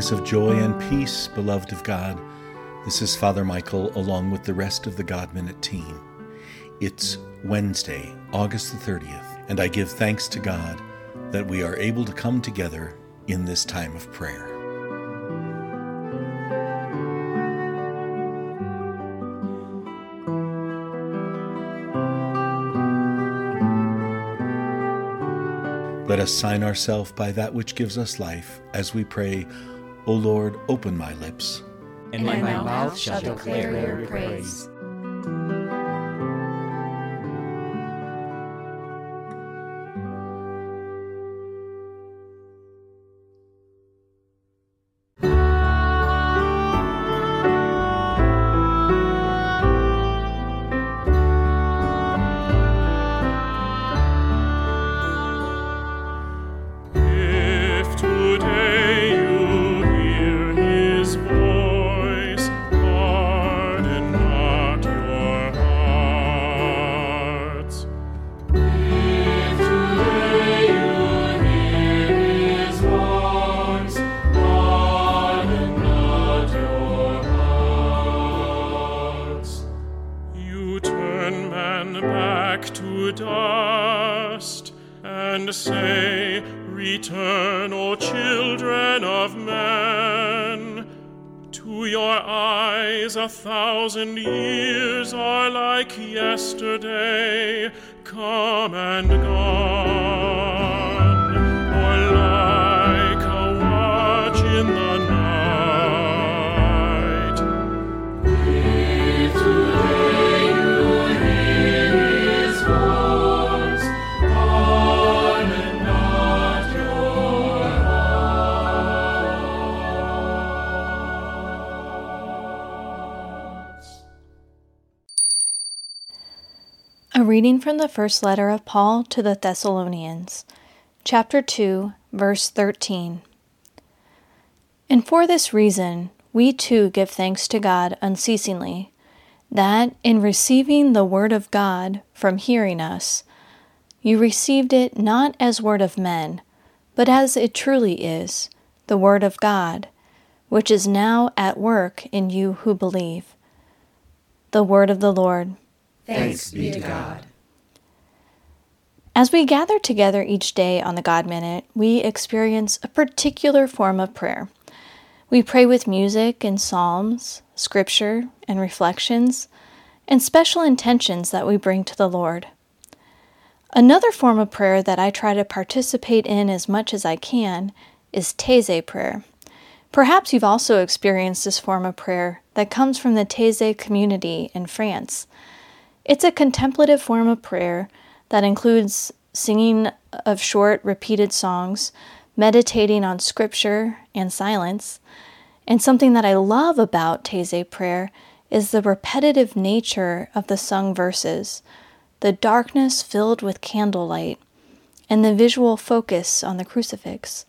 Greetings of joy and peace, beloved of God. This is Father Michael along with the rest of the God Minute team. It's Wednesday, August the 30th, and I give thanks to God that we are able to come together in this time of prayer. Let us sign ourselves by that which gives us life as we pray, O Lord, open my lips. And my, my mouth shall declare your praise. Dust and say, Return, O children of men. To your eyes, a thousand years are like yesterday, come and gone. A reading from the first letter of Paul to the Thessalonians, chapter 2, verse 13. And for this reason, we too give thanks to God unceasingly, that in receiving the word of God from hearing us, you received it not as word of men, but as it truly is, the word of God, which is now at work in you who believe. The word of the Lord. Thanks be to God. As we gather together each day on the God Minute, we experience a particular form of prayer. We pray with music and psalms, scripture and reflections, and special intentions that we bring to the Lord. Another form of prayer that I try to participate in as much as I can is Taizé prayer. Perhaps you've also experienced this form of prayer that comes from the Taizé community in France. It's a contemplative form of prayer that includes singing of short, repeated songs, meditating on scripture and silence. And something that I love about Taizé prayer is the repetitive nature of the sung verses, the darkness filled with candlelight, and the visual focus on the crucifix.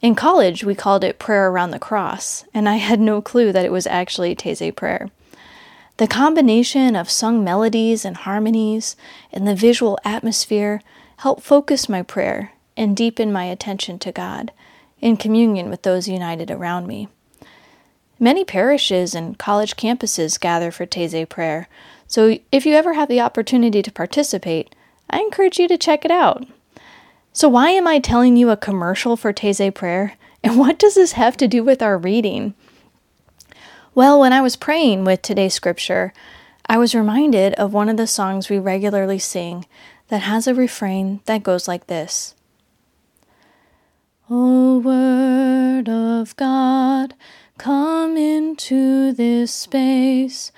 In college, we called it prayer around the cross, and I had no clue that it was actually Taizé prayer. The combination of sung melodies and harmonies and the visual atmosphere help focus my prayer and deepen my attention to God in communion with those united around me. Many parishes and college campuses gather for Taizé prayer, so if you ever have the opportunity to participate, I encourage you to check it out. So, why am I telling you a commercial for Taizé prayer? And what does this have to do with our reading? Well, when I was praying with today's scripture, I was reminded of one of the songs we regularly sing that has a refrain that goes like this O Word of God, come into this space.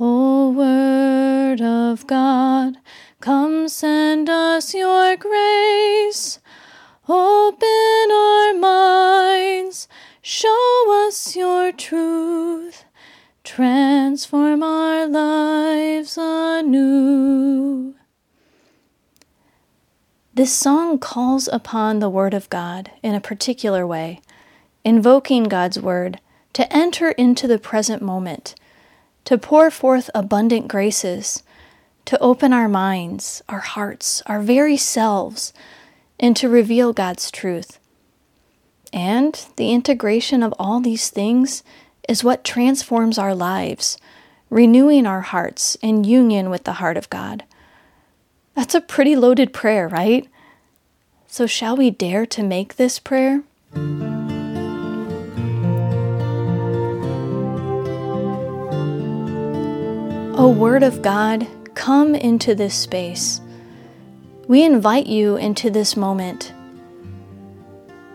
O Word of God, come send us your grace. Open our minds Show us your truth, transform our lives anew. This song calls upon the Word of God in a particular way, invoking God's Word to enter into the present moment, to pour forth abundant graces, to open our minds, our hearts, our very selves, and to reveal God's truth. And the integration of all these things is what transforms our lives, renewing our hearts in union with the heart of God. That's a pretty loaded prayer, right? So, shall we dare to make this prayer? O Word of God, come into this space. We invite you into this moment.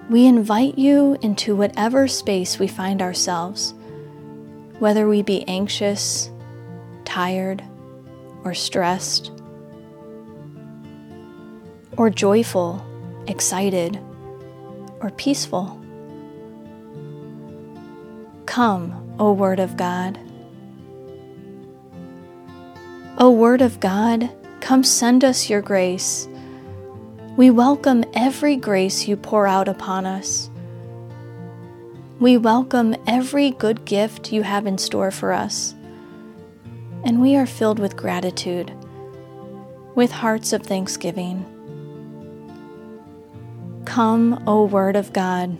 We invite you into whatever space we find ourselves, whether we be anxious, tired, or stressed, or joyful, excited, or peaceful. Come, O Word of God. O Word of God, come send us your grace. We welcome every grace you pour out upon us. We welcome every good gift you have in store for us. And we are filled with gratitude, with hearts of thanksgiving. Come, O Word of God.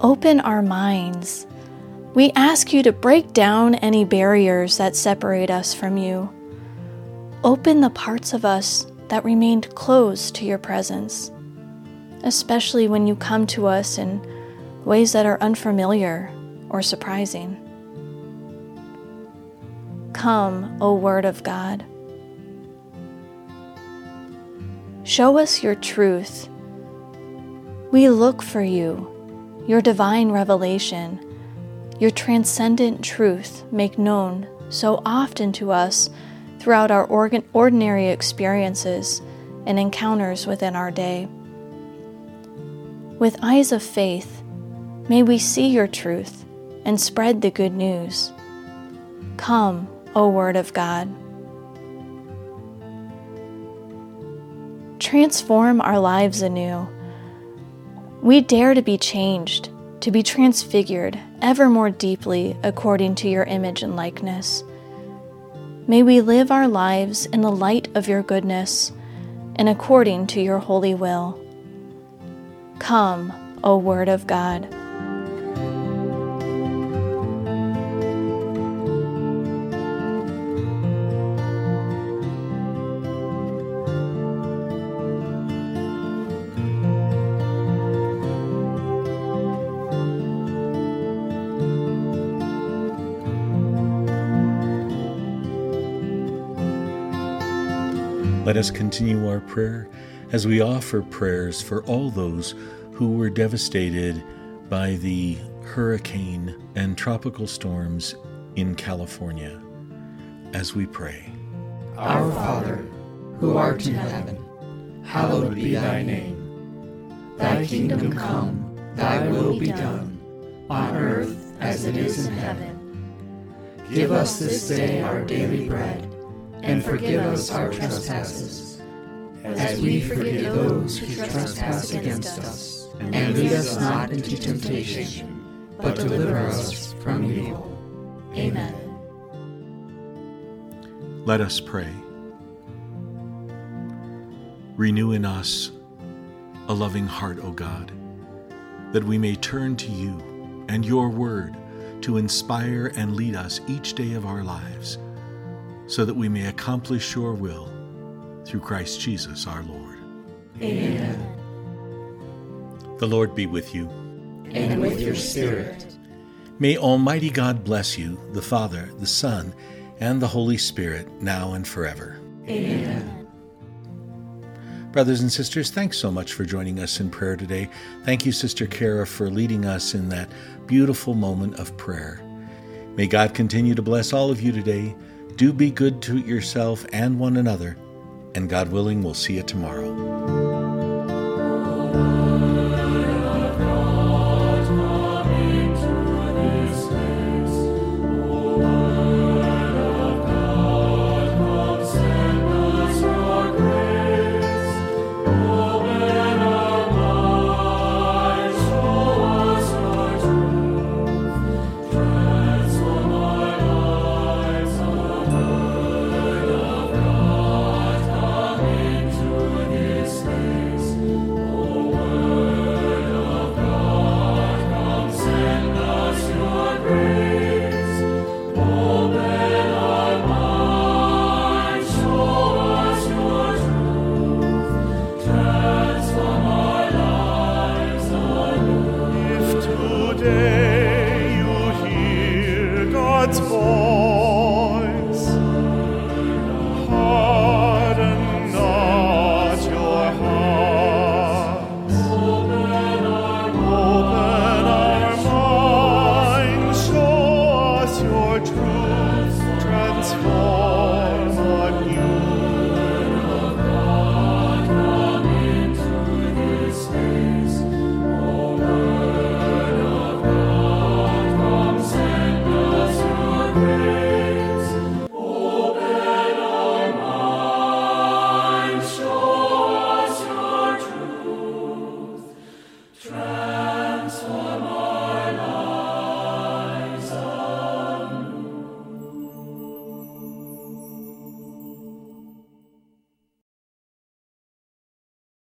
Open our minds we ask you to break down any barriers that separate us from you. Open the parts of us that remained closed to your presence, especially when you come to us in ways that are unfamiliar or surprising. Come, O Word of God. Show us your truth. We look for you, your divine revelation your transcendent truth make known so often to us throughout our ordinary experiences and encounters within our day. With eyes of faith, may we see your truth and spread the good news. Come, O Word of God. Transform our lives anew. We dare to be changed to be transfigured ever more deeply according to your image and likeness. May we live our lives in the light of your goodness and according to your holy will. Come, O Word of God. Let us continue our prayer as we offer prayers for all those who were devastated by the hurricane and tropical storms in California. As we pray, Our Father, who art in heaven, hallowed be thy name. Thy kingdom come, thy will be done, on earth as it is in heaven. Give us this day our daily bread and forgive us our trespasses, as we forgive those who trespass against us. And lead us not into temptation, but deliver us from evil. Amen. Let us pray. Renew in us a loving heart, O God, that we may turn to you and your word to inspire and lead us each day of our lives so that we may accomplish your will through Christ Jesus our Lord. Amen. The Lord be with you. And with your spirit. May Almighty God bless you, the Father, the Son, and the Holy Spirit, now and forever. Amen. Brothers and sisters, thanks so much for joining us in prayer today. Thank you, Sister Kara, for leading us in that beautiful moment of prayer. May God continue to bless all of you today do be good to yourself and one another, and God willing, we'll see you tomorrow.